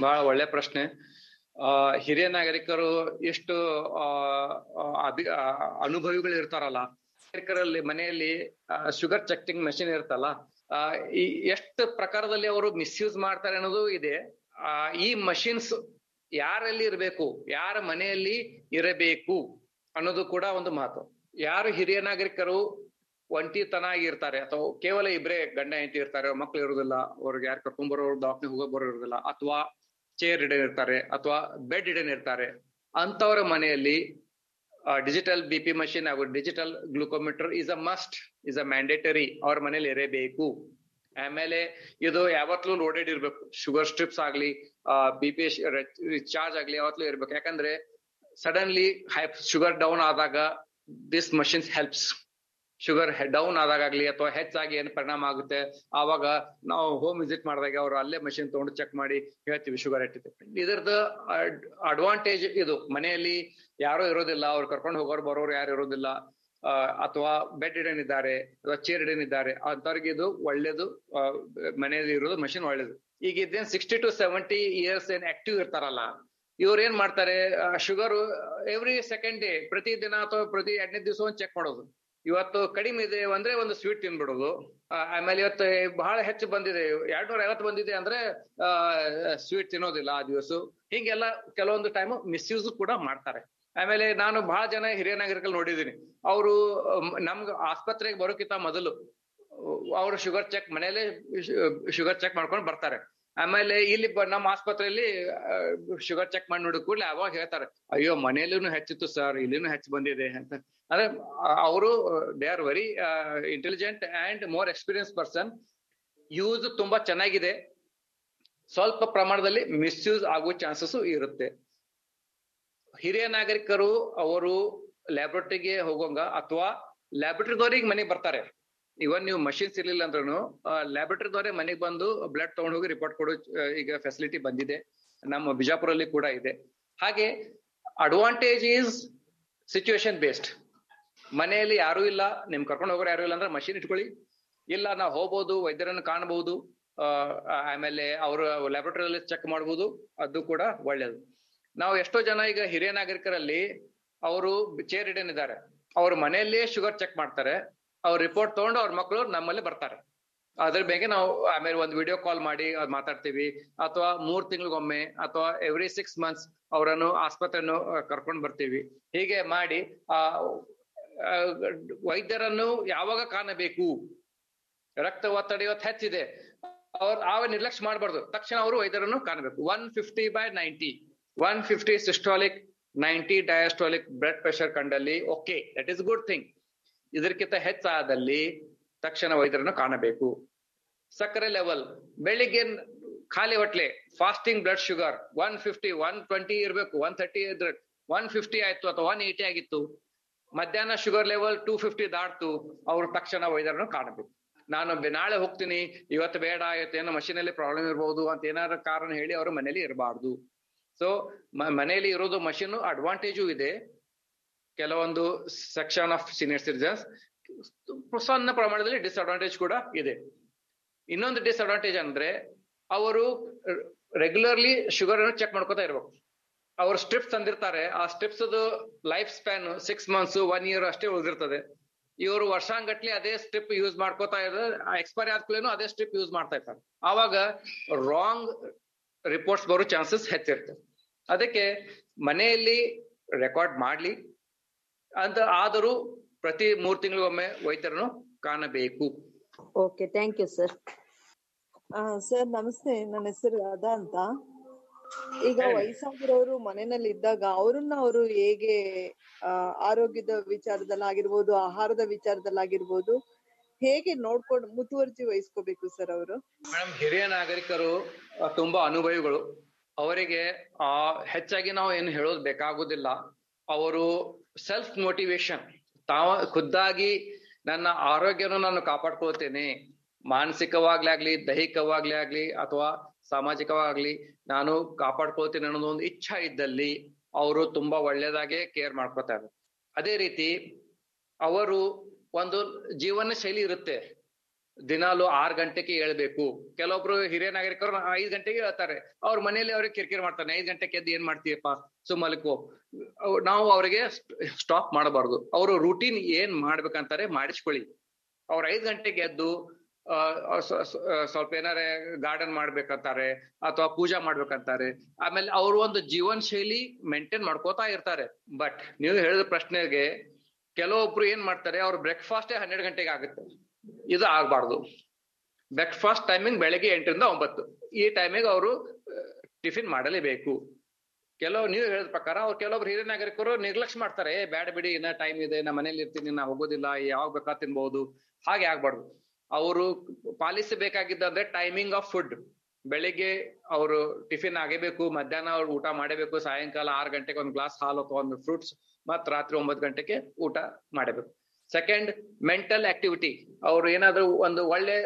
ಬಹಳ ಒಳ್ಳೆ ಪ್ರಶ್ನೆ. ಆ, ಹಿರಿಯ ನಾಗರಿಕರು ಎಷ್ಟು ಅನುಭವಿಗಳು ಇರ್ತಾರಲ್ಲ, ನಾಗರಿಕರಲ್ಲಿ ಮನೆಯಲ್ಲಿ ಶುಗರ್ ಚೆಕ್ಟಿಂಗ್ ಮೆಷಿನ್ ಇರ್ತಲ್ಲ ಎಷ್ಟು ಪ್ರಕಾರದಲ್ಲಿ ಅವರು ಮಿಸ್ಯೂಸ್ ಮಾಡ್ತಾರೆ ಅನ್ನೋದು ಇದೆ. ಆ, ಈ ಮಷಿನ್ಸ್ ಯಾರಲ್ಲಿ ಇರಬೇಕು, ಯಾರ ಮನೆಯಲ್ಲಿ ಇರಬೇಕು ಅನ್ನೋದು ಕೂಡ ಒಂದು ಮಾತು. ಯಾರು ಹಿರಿಯ ನಾಗರಿಕರು ಒಂಟಿತನ ಆಗಿರ್ತಾರೆ, ಅಥವಾ ಕೇವಲ ಇಬ್ಬರೇ ಗಂಡ ಹೆಂಡತಿ ಇರ್ತಾರೆ, ಮಕ್ಳು ಇರೋದಿಲ್ಲ, ಅವ್ರಿಗೆ ಯಾರು ಕರ್ಕೊಂಡ್ ಬರೋರು ಡಾಕ್ಟರ್ ಹೋಗೋ ಬರೋ ಇರೋದಿಲ್ಲ, ಅಥವಾ ಚೇರ್ ಇಡನ್ ಇರ್ತಾರೆ ಅಥವಾ ಬೆಡ್ ಇಡನ್ ಇರ್ತಾರೆ ಅಂತವರ ಮನೆಯಲ್ಲಿ ಡಿಜಿಟಲ್ ಬಿ ಪಿ ಮಷಿನ್ ಹಾಗೂ digital glucometer is a must is a mandatory ಅವ್ರ ಮನೇಲಿ ಇರಬೇಕು. ಆಮೇಲೆ ಇದು ಯಾವತ್ತಲೂ ಲೋಡೆಡ್ ಇರ್ಬೇಕು. ಶುಗರ್ ಸ್ಟ್ರಿಪ್ಸ್ ಆಗ್ಲಿ ಬಿ ಪಿ ರಿಚಾರ್ಜ್ ಆಗ್ಲಿ ಯಾವತ್ತಲೂ ಇರ್ಬೇಕು. ಯಾಕಂದ್ರೆ ಸಡನ್ಲಿ ಹೈ ಶುಗರ್ ಡೌನ್ ಆದಾಗ this machines helps sugar down ಆದಾಗಲಿ ಅಥವಾ ಹೆಚ್ಚಾಗಿ ಏನ್ ಪರಿಣಾಮ ಆಗುತ್ತೆ? ಆವಾಗ ನಾವು ಹೋಮ್ ವಿಸಿಟ್ ಮಾಡಿದಾಗ ಅವರು ಅಲ್ಲೇ ಮಷಿನ್ ತಗೊಂಡು ಚೆಕ್ ಮಾಡಿ ಹೇಳ್ತೀವಿ ಶುಗರ್ ಎಟ್ಟಿದೆ ಇದರದ ಅಡ್ವಾಂಟೇಜ್ ಇದು. ಮನೆಯಲ್ಲಿ ಯಾರೋ ಇರೋದಿಲ್ಲ, ಅವ್ರು ಕರ್ಕೊಂಡು ಹೋಗೋರು, ಬರೋರು ಯಾರು ಇರೋದಿಲ್ಲ. ಅಥವಾ ಬೆಡ್ ಇಡನ್ ಇದ್ದಾರೆ ಅಥವಾ ಚೇರ್ ಇಡನ್ ಇದ್ದಾರೆ ಅಂತವ್ರಿಗೆ ಇದು ಒಳ್ಳೇದು ಮನೆಯಲ್ಲಿ ಇರೋದು ಮಷಿನ್ ಒಳ್ಳೇದು. ಈಗ ಇದೇನ್ ಸಿಕ್ಸ್ಟಿ ಟು ಸೆವೆಂಟಿ ಇಯರ್ಸ್ ಏನ್ ಆಕ್ಟಿವ್ ಇರ್ತಾರಲ್ಲ, ಇವ್ರ ಏನ್ ಮಾಡ್ತಾರೆ ಶುಗರ್ ಎವ್ರಿ ಸೆಕೆಂಡ್ ಡೇ ಪ್ರತಿ ದಿನ ಅಥವಾ ಪ್ರತಿ ಎರಡನೇ ದಿವಸ ಒಂದು ಚೆಕ್ ಮಾಡೋದು. ಇವತ್ತು ಕಡಿಮೆ ಇದೆ ಅಂದ್ರೆ ಒಂದು ಸ್ವೀಟ್ ತಿನ್ಬಿಡೋದು. ಆಮೇಲೆ ಇವತ್ತು ಬಹಳ ಹೆಚ್ಚು ಬಂದಿದೆ ಎರಡ್ನೂರ ಐವತ್ತು ಬಂದಿದೆ ಅಂದ್ರೆ ಸ್ವೀಟ್ ತಿನ್ನೋದಿಲ್ಲ ಆ ದಿವಸ ಹಿಂಗೆಲ್ಲ ಕೆಲವೊಂದು ಟೈಮ್ ಮಿಸ್ಯೂಸ್ ಕೂಡ ಮಾಡ್ತಾರೆ. ಆಮೇಲೆ ನಾನು ಬಹಳ ಜನ ಹಿರಿಯ ನಾಗರಿಕರು ನೋಡಿದೀನಿ ಅವರು ನಮ್ಗೆ ಆಸ್ಪತ್ರೆಗೆ ಬರೋಕ್ಕಿಂತ ಮೊದಲು, ಅವರು ಶುಗರ್ ಚೆಕ್ ಮನೆಯಲ್ಲೇ ಶುಗರ್ ಚೆಕ್ ಮಾಡ್ಕೊಂಡು ಬರ್ತಾರೆ. ಆಮೇಲೆ ಇಲ್ಲಿ ನಮ್ಮ ಆಸ್ಪತ್ರೆಯಲ್ಲಿ ಶುಗರ್ ಚೆಕ್ ಮಾಡಿ ನೋಡಿದ ಕೂಡಲೇ ಅವಾಗ ಹೇಳ್ತಾರೆ, ಅಯ್ಯೋ ಮನೆಯಲ್ಲೂ ಹೆಚ್ಚಿತ್ತು ಸರ್, ಇಲ್ಲಿನೂ ಹೆಚ್ಚು ಬಂದಿದೆ ಅಂತ. ಅಂದ್ರೆ ಅವರು, they are very intelligent and more experience person use ತುಂಬಾ ಚೆನ್ನಾಗಿದೆ. ಸ್ವಲ್ಪ ಪ್ರಮಾಣದಲ್ಲಿ ಮಿಸ್ಯೂಸ್ ಆಗುವ ಚಾನ್ಸಸ್ ಇರುತ್ತೆ. ಹಿರಿಯ ನಾಗರಿಕರು ಅವರು ಲ್ಯಾಬ್ರೇಟರಿಗೆ ಹೋಗೋಂಗ ಅಥವಾ ಲ್ಯಾಬ್ರೇಟರಿದವ್ರಿಗೆ ಮನೆಗೆ ಬರ್ತಾರೆ. ಇವನ್ ನೀವು ಮಷಿನ್ಸ್ ಇರ್ಲಿಲ್ಲ ಅಂದ್ರೂ ಲ್ಯಾಬ್ರೇಟರಿದವರೇ ಮನೆಗೆ ಬಂದು ಬ್ಲಡ್ ತಗೊಂಡು ಹೋಗಿ ರಿಪೋರ್ಟ್ ಕೊಡೋ ಈಗ ಫೆಸಿಲಿಟಿ ಬಂದಿದೆ. ನಮ್ಮ ಬಿಜಾಪುರಲ್ಲಿ ಕೂಡ ಇದೆ. ಹಾಗೆ ಅಡ್ವಾಂಟೇಜ್ ಈಸ್ ಸಿಚುವೇಶನ್ ಬೇಸ್ಡ್ ಮನೆಯಲ್ಲಿ ಯಾರು ಇಲ್ಲ, ನಿಮ್ ಕರ್ಕೊಂಡು ಹೋಗೋರು ಯಾರು ಇಲ್ಲ ಅಂದ್ರೆ ಮಷಿನ್ ಇಟ್ಕೊಳ್ಳಿ. ಇಲ್ಲ, ನಾವು ಹೋಗ್ಬೋದು, ವೈದ್ಯರನ್ನು ಕಾಣಬಹುದು ಆಮೇಲೆ ಅವರು ಲ್ಯಾಬ್ರೋಟರಿಯಲ್ಲಿ ಚೆಕ್ ಮಾಡಬಹುದು ಅದು ಕೂಡ ಒಳ್ಳೇದು. ನಾವು ಎಷ್ಟೋ ಜನ ಈಗ ಹಿರಿಯ ನಾಗರಿಕರಲ್ಲಿ ಅವರು ಚೇರ್ ಇಡನ್ ಇದ್ದಾರೆ. ಅವ್ರ ಮನೆಯಲ್ಲೇ ಶುಗರ್ ಚೆಕ್ ಮಾಡ್ತಾರೆ. ಅವ್ರ ರಿಪೋರ್ಟ್ ತಗೊಂಡು ಅವ್ರ ಮಕ್ಕಳು ನಮ್ಮಲ್ಲಿ ಬರ್ತಾರೆ. ಅದ್ರ ಬಗ್ಗೆ ನಾವು ಆಮೇಲೆ ಒಂದು ವಿಡಿಯೋ ಕಾಲ್ ಮಾಡಿ ಮಾತಾಡ್ತೀವಿ. ಅಥವಾ ಮೂರ್ ತಿಂಗಳಿಗೊಮ್ಮೆ ಅಥವಾ ಎವ್ರಿ ಸಿಕ್ಸ್ ಮಂತ್ಸ್ ಅವರನ್ನು ಆಸ್ಪತ್ರೆಯನ್ನು ಕರ್ಕೊಂಡು ಬರ್ತೀವಿ. ಹೀಗೆ ಮಾಡಿ ಆ ಆ, ವೈದ್ಯರನ್ನು ಯಾವಾಗ ಕಾಣಬೇಕು? ರಕ್ತ ಒತ್ತಡ ಇವತ್ತು ಹೆಚ್ಚಿದೆ. ಅವ್ರು ಆವ ನಿರ್ಲಕ್ಷ್ಯ ಮಾಡಬಾರ್ದು. ತಕ್ಷಣ ಅವರು ವೈದ್ಯರನ್ನು ಕಾಣಬೇಕು. One fifty by ninety one fifty systolic ninety diastolic blood pressure ಕಂಡಲ್ಲಿ okay that is good thing ಇದಕ್ಕಿಂತ ಹೆಚ್ಚಾದಲ್ಲಿ ತಕ್ಷಣ ವೈದ್ಯರನ್ನು ಕಾಣಬೇಕು. ಸಕ್ಕರೆ ಲೆವೆಲ್ ಬೆಳಿಗ್ಗೆ ಖಾಲಿ ಹೊಟ್ಲೆ fasting blood sugar one fifty one twenty ಇರಬೇಕು ಒನ್ ಥರ್ಟಿ ಇದ್ರೆ ಒನ್ ಫಿಫ್ಟಿ ಆಯ್ತು ಅಥವಾ ಒನ್ ಏಯ್ಟಿ ಆಗಿತ್ತು, ಮಧ್ಯಾಹ್ನ ಶುಗರ್ ಲೆವೆಲ್ ಟೂ ಫಿಫ್ಟಿ ದಾಟ್ತು, ಅವರು ತಕ್ಷಣ ವೈದ್ಯರನ್ನು ಕಾಣಬೇಕು. ನಾನು ನಾಳೆ ಹೋಗ್ತೀನಿ, ಇವತ್ತು ಬೇಡ, ಇವತ್ತೇನೋ ಮಷಿನ್ ಮಷೀನಲ್ಲಿ ಪ್ರಾಬ್ಲಮ್ ಇರಬಹುದು ಅಂತ ಏನಾದ್ರು ಕಾರಣ ಹೇಳಿ ಅವರು ಮನೇಲಿ ಇರಬಾರ್ದು. ಸೊ ಮನೆಯಲ್ಲಿ ಇರೋದು ಮಷೀನ್ ಅಡ್ವಾಂಟೇಜು ಇದೆ. ಕೆಲವೊಂದು ಸೆಕ್ಷನ್ ಆಫ್ ಸೀನಿಯರ್ ಸಿಟಿಸನ್ಸ್ ಸಣ್ಣ ಪ್ರಮಾಣದಲ್ಲಿ ಡಿಸ್ಅಡ್ವಾಂಟೇಜ್ ಕೂಡ ಇದೆ. ಇನ್ನೊಂದು ಡಿಸ್ಅಡ್ವಾಂಟೇಜ್ ಅಂದ್ರೆ, ಅವರು ರೆಗ್ಯುಲರ್ಲಿ ಶುಗರ್ ಅನ್ನು ಚೆಕ್ ಮಾಡ್ಕೋತಾ ಇರ್ಬೇಕು. ಅವರು ಸ್ಟ್ರಿಪ್ಸ್ ತಂದಿರ್ತಾರೆ, ಆ strips life span six months one year ಅಷ್ಟೇ ಉಳಿದಿರ್ತದೆ. ಇವರು ವರ್ಷಾಂಗಟ್ಲೆ ಅದೇ ಸ್ಟ್ರಿಪ್ ಯೂಸ್ ಮಾಡ್ಕೋತಾ ಇದ್ರೆ ಎಕ್ಸ್ಪೈರಿ ಆದ್ಕಲೇನೂ ಅದೇ ಸ್ಟ್ರಿಪ್ ಯೂಸ್ ಮಾಡ್ತಾ ಇರ್ತಾರೆ. ಆವಾಗ ರಾಂಗ್ ರಿಪೋರ್ಟ್ಸ್ ಬರೋ ಚಾನ್ಸಸ್ ಹೆಚ್ಚಿರ್ತದೆ ಅದಕ್ಕೆ ಮನೆಯಲ್ಲಿ ರೆಕಾರ್ಡ್ ಮಾಡಲಿ. ಅಂತ ಆದರೂ ಪ್ರತಿ ಮೂರು ತಿಂಗಳಿಗೊಮ್ಮೆ ವೈದ್ಯರನ್ನು ಕಾಣಬೇಕು. Okay thank you sir sir ನಮಸ್ತೆ. ನನ್ನ ಹೆಸರು ಅದ ಅಂತ. ಈಗ. ವಯಸ್ಸಾಗಿರೋರು ಮನೆಯಲ್ಲಿ ಇದ್ದಾಗ ಅವ್ರನ್ನ ಅವರು ಹೇಗೆ ಆ, ಆರೋಗ್ಯದ ವಿಚಾರದಲ್ಲಾಗಿರ್ಬೋದು ಆಹಾರದ ವಿಚಾರದಲ್ಲಾಗಿರ್ಬೋದು ಹೇಗೆ ನೋಡ್ಕೊಂಡು ಮುತುವರ್ಜಿ ವಹಿಸ್ಕೋಬೇಕು ಸರ್ ಅವರು? ಮೇಡಮ್ ಹಿರಿಯ ನಾಗರಿಕರು ತುಂಬಾ ಅನುಭವಿಗಳು. ಅವರಿಗೆ, ಆ, ಹೆಚ್ಚಾಗಿ ನಾವು ಏನು ಹೇಳೋದು ಬೇಕಾಗುದಿಲ್ಲ. ಅವರು ಸೆಲ್ಫ್ ಮೋಟಿವೇಶನ್ ತಾವ, ಖುದ್ದಾಗಿ ನನ್ನ ಆರೋಗ್ಯನ ನಾನು ಕಾಪಾಡ್ಕೊಳ್ತೇನೆ. ಮಾನಸಿಕವಾಗ್ಲಿ ಆಗ್ಲಿ, ದೈಹಿಕವಾಗ್ಲಿ ಆಗ್ಲಿ, ಅಥವಾ ಸಾಮಾಜಿಕವಾಗ್ಲಿ ನಾನು ಕಾಪಾಡ್ಕೊಳ್ತೇನೆ ಅನ್ನೋದು ಒಂದು ಇಚ್ಛಾ ಇದ್ದಲ್ಲಿ ಅವರು ತುಂಬಾ ಒಳ್ಳೇದಾಗೆ ಕೇರ್ ಮಾಡ್ಕೋತಾರೆ ಅದೇ ರೀತಿ, ಅವರು ಒಂದು ಜೀವನ ಶೈಲಿ ಇರುತ್ತೆ. ದಿನಾಲು ಆರ್ ಗಂಟೆಗೆ ಏಳ್ಬೇಕು. ಕೆಲವೊಬ್ರು ಹಿರಿಯ ನಾಗರಿಕರು ಐದ್ ಗಂಟೆಗೆ ಹೇಳ್ತಾರೆ. ಅವ್ರ ಮನೇಲಿ ಅವ್ರಿಗೆ ಕಿರಿಕಿರಿ ಮಾಡ್ತಾನೆ. ಐದ್ ಗಂಟೆಗೆ ಎದ್ದು ಏನ್ ಮಾಡ್ತೀಯಪ್ಪ? ಸುಮ್ಮಲ್ಕೋ ನಾವು ಅವ್ರಿಗೆ ಸ್ಟಾಪ್ ಮಾಡಬಾರ್ದು. ಅವರು ರೂಟೀನ್ ಏನ್ ಮಾಡ್ಬೇಕಂತಾರೆ ಮಾಡಿಸ್ಕೊಳ್ಳಿ. ಅವ್ರ ಐದ್ ಗಂಟೆಗೆ ಎದ್ದು ಸ್ವಲ್ಪ ಏನಾರೆ ಗಾರ್ಡನ್ ಮಾಡ್ಬೇಕಂತಾರೆ ಅಥವಾ ಪೂಜಾ ಮಾಡ್ಬೇಕಂತಾರೆ. ಆಮೇಲೆ ಅವ್ರ ಒಂದು ಜೀವನ ಶೈಲಿ ಮೇಂಟೈನ್ ಮಾಡ್ಕೋತಾ ಇರ್ತಾರೆ. ಬಟ್ ನೀವು ಹೇಳಿದ ಪ್ರಶ್ನೆಗೆ ಕೆಲವೊಬ್ರು ಏನ್ ಮಾಡ್ತಾರೆ, ಅವ್ರ ಬ್ರೇಕ್ಫಾಸ್ಟೇ ಹನ್ನೆರಡು ಗಂಟೆಗೆ ಆಗುತ್ತೆ. ಇದು ಆಗ್ಬಾರ್ದು. ಬ್ರೇಕ್ಫಾಸ್ಟ್ ಟೈಮಿಂಗ್ ಬೆಳಗ್ಗೆ ಎಂಟರಿಂದ ಒಂಬತ್ತು. ಈ ಟೈಮಿಗೆ ಅವರು ಟಿಫಿನ್ ಮಾಡಲೇಬೇಕು. ಕೆಲವು, ನೀವು ಹೇಳಿದ ಪ್ರಕಾರ ಅವ್ರು ಕೆಲವೊಬ್ರು ಹಿರಿಯ ನಾಗರಿಕರು ನಿರ್ಲಕ್ಷ್ಯ ಮಾಡ್ತಾರೆ. ಬ್ಯಾಡ ಬಿಡಿ, ಇನ್ನ ಟೈಮ್ ಇದೆ, ನಾ ಮನೇಲಿ ಇರ್ತೀನಿ, ನಾ ಹೋಗೋದಿಲ್ಲ ಯಾವಾಗ ಬೇಕಾ ತಿನ್ಬಹುದು ಹಾಗೆ ಆಗ್ಬಾರ್ದು. ಅವರು ಪಾಲಿಸಬೇಕಾಗಿದ್ದಂದ್ರೆ ಟೈಮಿಂಗ್ ಆಫ್ ಫುಡ್ ಬೆಳಿಗ್ಗೆ ಅವರು ಟಿಫಿನ್ ಆಗಬೇಕು ಮಧ್ಯಾಹ್ನ ಅವ್ರು ಊಟ ಮಾಡಬೇಕು ಸಾಯಂಕಾಲ ಆರು ಗಂಟೆಗೆ ಒಂದು ಗ್ಲಾಸ್ ಹಾಲು ಅಥವಾ ಒಂದು ಫ್ರೂಟ್ಸ್ ಮತ್ ರಾತ್ರಿ ಒಂಬತ್ತು ಗಂಟೆಗೆ ಊಟ ಮಾಡಬೇಕು ಸೆಕೆಂಡ್ ಮೆಂಟಲ್ ಆಕ್ಟಿವಿಟಿ ಅವ್ರು ಏನಾದ್ರು ಒಂದು ಒಳ್ಳೆ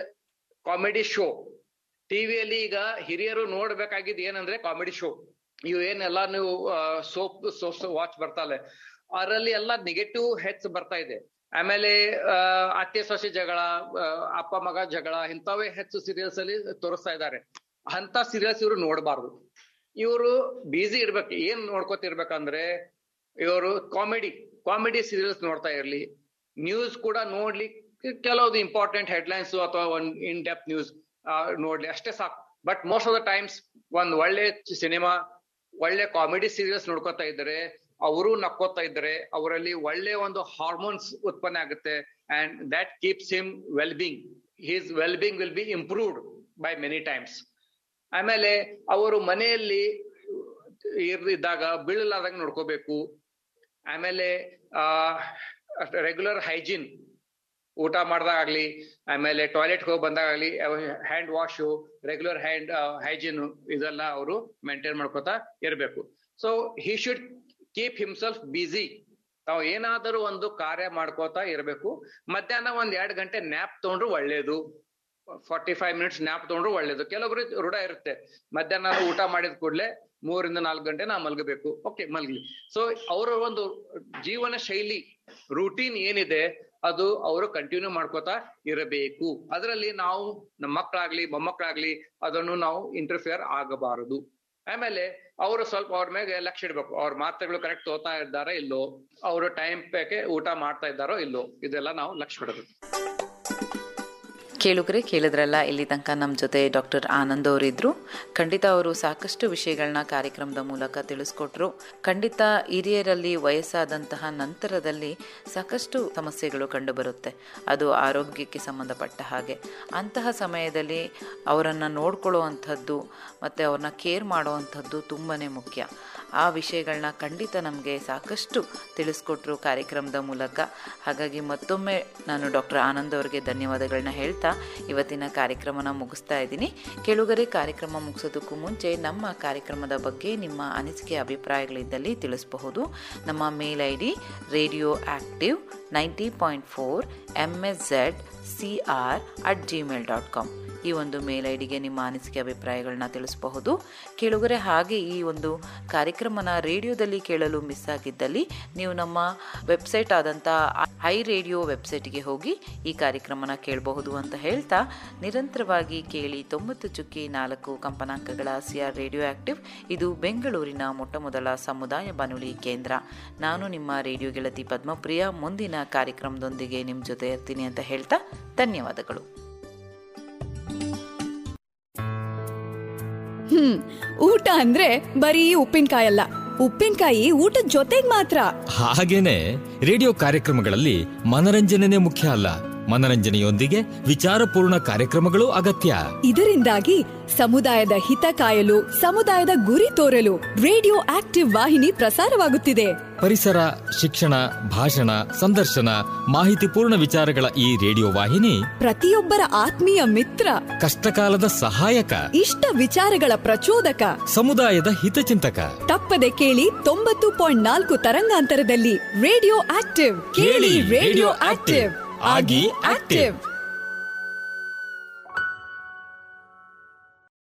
ಕಾಮಿಡಿ ಶೋ ಟಿವಿಯಲ್ಲಿ ಈಗ ಹಿರಿಯರು ನೋಡ್ಬೇಕಾಗಿದ್ದು ಏನಂದ್ರೆ ಕಾಮಿಡಿ ಶೋ ಇವು ಏನೆಲ್ಲ ನೀವು ಸೋಪ್ ಸೋಪ್ ವಾಚ್ ಬರ್ತಾಲೆ ಅದರಲ್ಲಿ ಎಲ್ಲ ನೆಗೆಟಿವ್ ಹೆಚ್ಚು ಬರ್ತಾ ಇದೆ. ಆಮೇಲೆ ಅತ್ತೆ, ಸೊಸೆ ಜಗಳ ಅಪ್ಪ, ಮಗ ಜಗಳ ಇಂಥವೇ ಹೆಚ್ಚು ಸೀರಿಯಲ್ಸ್ ಅಲ್ಲಿ ತೋರಿಸ್ತಾ ಇದ್ದಾರೆ. ಅಂತ ಸೀರಿಯಲ್ಸ್ ಇವರು ನೋಡಬಾರ್ದು. ಇವರು ಬ್ಯುಸಿ ಇರ್ಬೇಕು, ಏನ್ ನೋಡ್ಕೋತಿರ್ಬೇಕಂದ್ರೆ ಇವರು ಕಾಮಿಡಿ ಕಾಮಿಡಿ ಸೀರಿಯಲ್ಸ್ ನೋಡ್ತಾ ಇರ್ಲಿ. ನ್ಯೂಸ್ ಕೂಡ ನೋಡ್ಲಿ, ಕೆಲವೊಂದು ಇಂಪಾರ್ಟೆಂಟ್ ಹೆಡ್ಲೈನ್ಸ್ ಅಥವಾ ಒಂದ್ ಇನ್ ಡೆಪ್ ನ್ಯೂಸ್ ನೋಡ್ಲಿ, ಅಷ್ಟೇ ಸಾಕು. But most of the times ಒಂದ್ ಒಳ್ಳೆ ಸಿನಿಮಾ ಒಳ್ಳೆ ಕಾಮಿಡಿ ಸೀರಿಯಲ್ಸ್ ನೋಡ್ಕೋತಾ ಇದ್ರೆ, ಅವರು ನಕ್ಕೋತಾ ಇದ್ರೆ, ಅವರಲ್ಲಿ ಒಳ್ಳೆ ಒಂದು ಹಾರ್ಮೋನ್ಸ್ ಉತ್ಪನ್ನ ಆಗುತ್ತೆ and that keeps him well being his well being will be improved by many times ಆಮೇಲೆ ಅವರು ಮನೆಯಲ್ಲಿ ಇದ್ದಾಗ ಬೀಳಲಾದಂಗೆ ನೋಡ್ಕೋಬೇಕು. ಆಮೇಲೆ, ಆ ರೆಗ್ಯುಲರ್ ಹೈಜೀನ್ ಊಟ ಮಾಡ್ದಾಗ್ಲಿ, ಆಮೇಲೆ ಟಾಯ್ಲೆಟ್ ಹೋಗಿ ಬಂದಾಗಲಿ hand wash regular hand hygiene ಇದೆಲ್ಲ ಅವರು ಮೇಂಟೈನ್ ಮಾಡ್ಕೋತಾ ಇರಬೇಕು. So he should keep himself busy ತಾವು ಏನಾದರೂ ಒಂದು ಕಾರ್ಯ ಮಾಡ್ಕೋತಾ ಇರಬೇಕು. ಮಧ್ಯಾಹ್ನ ಒಂದ್ ಎರಡ್ ಗಂಟೆ ನ್ಯಾಪ್ ತಗೊಂಡ್ರು ಒಳ್ಳೇದು. ಫಾರ್ಟಿ ಫೈವ್ ಮಿನಿಟ್ಸ್ ನ್ಯಾಪ್ ತಗೊಂಡ್ರು ಒಳ್ಳೇದು. ಕೆಲವೊಬ್ರು ರೂಢ ಇರುತ್ತೆ. ಮಧ್ಯಾಹ್ನ ಊಟ ಮಾಡಿದ ಕೂಡಲೇ ಮೂರಿಂದ ನಾಲ್ಕು ಗಂಟೆ ನಾ ಮಲಗಬೇಕು. ಓಕೆ ಮಲಗ್ಲಿ. ಸೊ ಅವರ ಒಂದು ಜೀವನ ಶೈಲಿ ರೂಟೀನ್ ಏನಿದೆ, ಅದು ಅವರು ಕಂಟಿನ್ಯೂ ಮಾಡ್ಕೋತಾ ಇರಬೇಕು. ಅದರಲ್ಲಿ ನಾವು ನಮ್ಮ ಮಕ್ಕಳಾಗ್ಲಿ ಮೊಮ್ಮಕ್ಕಳಾಗ್ಲಿ ಅದನ್ನು ನಾವು ಇಂಟರ್ಫಿಯರ್ ಆಗಬಾರದು. ಆಮೇಲೆ ಅವರು ಸ್ವಲ್ಪ ಅವ್ರ ಮೇಲೆ ಲಕ್ಷ್ಯ ಇಡ್ಬೇಕು. ಅವ್ರ ಮಾತ್ರೆಗಳು ಕರೆಕ್ಟ್ ತೋತಾ ಇದ್ದಾರೋ ಇಲ್ಲೋ, ಅವರು ಟೈಮ್ ಪೇಕೆ ಊಟ ಮಾಡ್ತಾ ಇದ್ದಾರೋ ಇಲ್ಲೋ, ಇದೆಲ್ಲ ನಾವು ಲಕ್ಷ್ಯ ಇಡಬೇಕು ಕೇಳುಗರೆ ಕೇಳಿದ್ರಲ್ಲ, ಇಲ್ಲಿ ತನಕ ನಮ್ಮ ಜೊತೆ ಡಾಕ್ಟರ್ ಆನಂದ್ ಅವರಿದ್ರು. ಖಂಡಿತ ಅವರು ಸಾಕಷ್ಟು ವಿಷಯಗಳನ್ನ ಕಾರ್ಯಕ್ರಮದ ಮೂಲಕ ತಿಳಿಸ್ಕೊಟ್ರು. ಖಂಡಿತ ಹಿರಿಯರಲ್ಲಿ ವಯಸ್ಸಾದಂತಹ ನಂತರದಲ್ಲಿ ಸಾಕಷ್ಟು ಸಮಸ್ಯೆಗಳು ಕಂಡುಬರುತ್ತೆ. ಅದು ಆರೋಗ್ಯಕ್ಕೆ ಸಂಬಂಧಪಟ್ಟ ಹಾಗೆ. ಅಂತಹ ಸಮಯದಲ್ಲಿ ಅವರನ್ನು ನೋಡ್ಕೊಳ್ಳುವಂಥದ್ದು ಮತ್ತು ಅವ್ರನ್ನ ಕೇರ್ ಮಾಡುವಂಥದ್ದು ತುಂಬಾ ಮುಖ್ಯ. ಆ ವಿಷಯಗಳನ್ನ ಖಂಡಿತ ನಮಗೆ ಸಾಕಷ್ಟು ತಿಳಿಸ್ಕೊಟ್ರು ಕಾರ್ಯಕ್ರಮದ ಮೂಲಕ. ಹಾಗಾಗಿ ಮತ್ತೊಮ್ಮೆ ನಾನು ಡಾಕ್ಟರ್ ಆನಂದ್ ಅವರಿಗೆ ಧನ್ಯವಾದಗಳನ್ನ ಹೇಳ್ತಾ ಇವತ್ತಿನ ಕಾರ್ಯಕ್ರಮನ ಮುಗಿಸ್ತಾ ಇದ್ದೀನಿ. ಕೆಳುಗರೆ, ಕಾರ್ಯಕ್ರಮ ಮುಗಿಸೋದಕ್ಕೂ ಮುಂಚೆ ನಮ್ಮ ಕಾರ್ಯಕ್ರಮದ ಬಗ್ಗೆ ನಿಮ್ಮ ಅನಿಸಿಕೆ, ಅಭಿಪ್ರಾಯಗಳಿದ್ದಲ್ಲಿ ತಿಳಿಸಬಹುದು. ನಮ್ಮ mail I D radio active ninety point four M S Z C R at Gmail dot com ಈ ಒಂದು ಮೇಲ್ ಐಡಿಗೆ ನಿಮ್ಮ ಅನಿಸಿಕೆ ಅಭಿಪ್ರಾಯಗಳನ್ನ ತಿಳಿಸಬಹುದು. ಕೇಳುಗರೆ ಹಾಗೆ ಈ ಒಂದು ಕಾರ್ಯಕ್ರಮನ ರೇಡಿಯೋದಲ್ಲಿ ಕೇಳಲು ಮಿಸ್ ಆಗಿದ್ದಲ್ಲಿ ನೀವು ನಮ್ಮ ವೆಬ್ಸೈಟ್ ಆದಂಥ ಹೈ ರೇಡಿಯೋ ವೆಬ್ಸೈಟ್ಗೆ ಹೋಗಿ ಈ ಕಾರ್ಯಕ್ರಮನ ಕೇಳಬಹುದು ಅಂತ ಹೇಳ್ತಾ ನಿರಂತರವಾಗಿ ಕೇಳಿ ತೊಂಬತ್ತು ಚುಕ್ಕಿ ನಾಲ್ಕು ಕಂಪನಾಂಕಗಳ ಸಿಆರ್ ರೇಡಿಯೋ ಆಕ್ಟಿವ್ ಇದು ಬೆಂಗಳೂರಿನ ಮೊಟ್ಟಮೊದಲ ಸಮುದಾಯ ಬಾನುಲಿ ಕೇಂದ್ರ. ನಾನು ನಿಮ್ಮ ರೇಡಿಯೋ ಗೆಳತಿ ಪದ್ಮಪ್ರಿಯ, ಮುಂದಿನ ಕಾರ್ಯಕ್ರಮದೊಂದಿಗೆ ನಿಮ್ಮ ಜೊತೆ ಇರ್ತೀನಿ ಅಂತ ಹೇಳ್ತಾ ಧನ್ಯವಾದಗಳು. ಹ್ಮ್, ಊಟ ಅಂದ್ರೆ ಬರೀ ಉಪ್ಪಿನಕಾಯಿ ಅಲ್ಲ ಉಪ್ಪಿನಕಾಯಿ ಊಟದ ಜೊತೆಗ್ ಮಾತ್ರ. ಹಾಗೇನೆ, ರೇಡಿಯೋ ಕಾರ್ಯಕ್ರಮಗಳಲ್ಲಿ ಮನರಂಜನೆ ಮುಖ್ಯ ಅಲ್ಲ. ಮನರಂಜನೆಯೊಂದಿಗೆ ವಿಚಾರಪೂರ್ಣ ಕಾರ್ಯಕ್ರಮಗಳು ಅಗತ್ಯ. ಇದರಿಂದಾಗಿ ಸಮುದಾಯದ ಹಿತ ಕಾಯಲು ಸಮುದಾಯದ ಗುರಿ ತೋರಲು ರೇಡಿಯೋ ಆಕ್ಟಿವ್ ವಾಹಿನಿ ಪ್ರಸಾರವಾಗುತ್ತಿದೆ. ಪರಿಸರ ಶಿಕ್ಷಣ ಭಾಷಣ ಸಂದರ್ಶನ ಮಾಹಿತಿಪೂರ್ಣ ವಿಚಾರಗಳ ಈ ರೇಡಿಯೋ ವಾಹಿನಿ ಪ್ರತಿಯೊಬ್ಬರ ಆತ್ಮೀಯ ಮಿತ್ರ ಕಷ್ಟಕಾಲದ ಸಹಾಯಕ ಇಷ್ಟ ವಿಚಾರಗಳ ಪ್ರಚೋದಕ ಸಮುದಾಯದ ಹಿತಚಿಂತಕ ತಪ್ಪದೆ ಕೇಳಿ ತೊಂಬತ್ತು ಪಾಯಿಂಟ್ ನಾಲ್ಕು ತರಂಗಾಂತರದಲ್ಲಿ ರೇಡಿಯೋ ಆಕ್ಟಿವ್. ಕೇಳಿ ರೇಡಿಯೋ ಆಕ್ಟಿವ್. ಆಗಿ ಆಕ್ಟಿವ್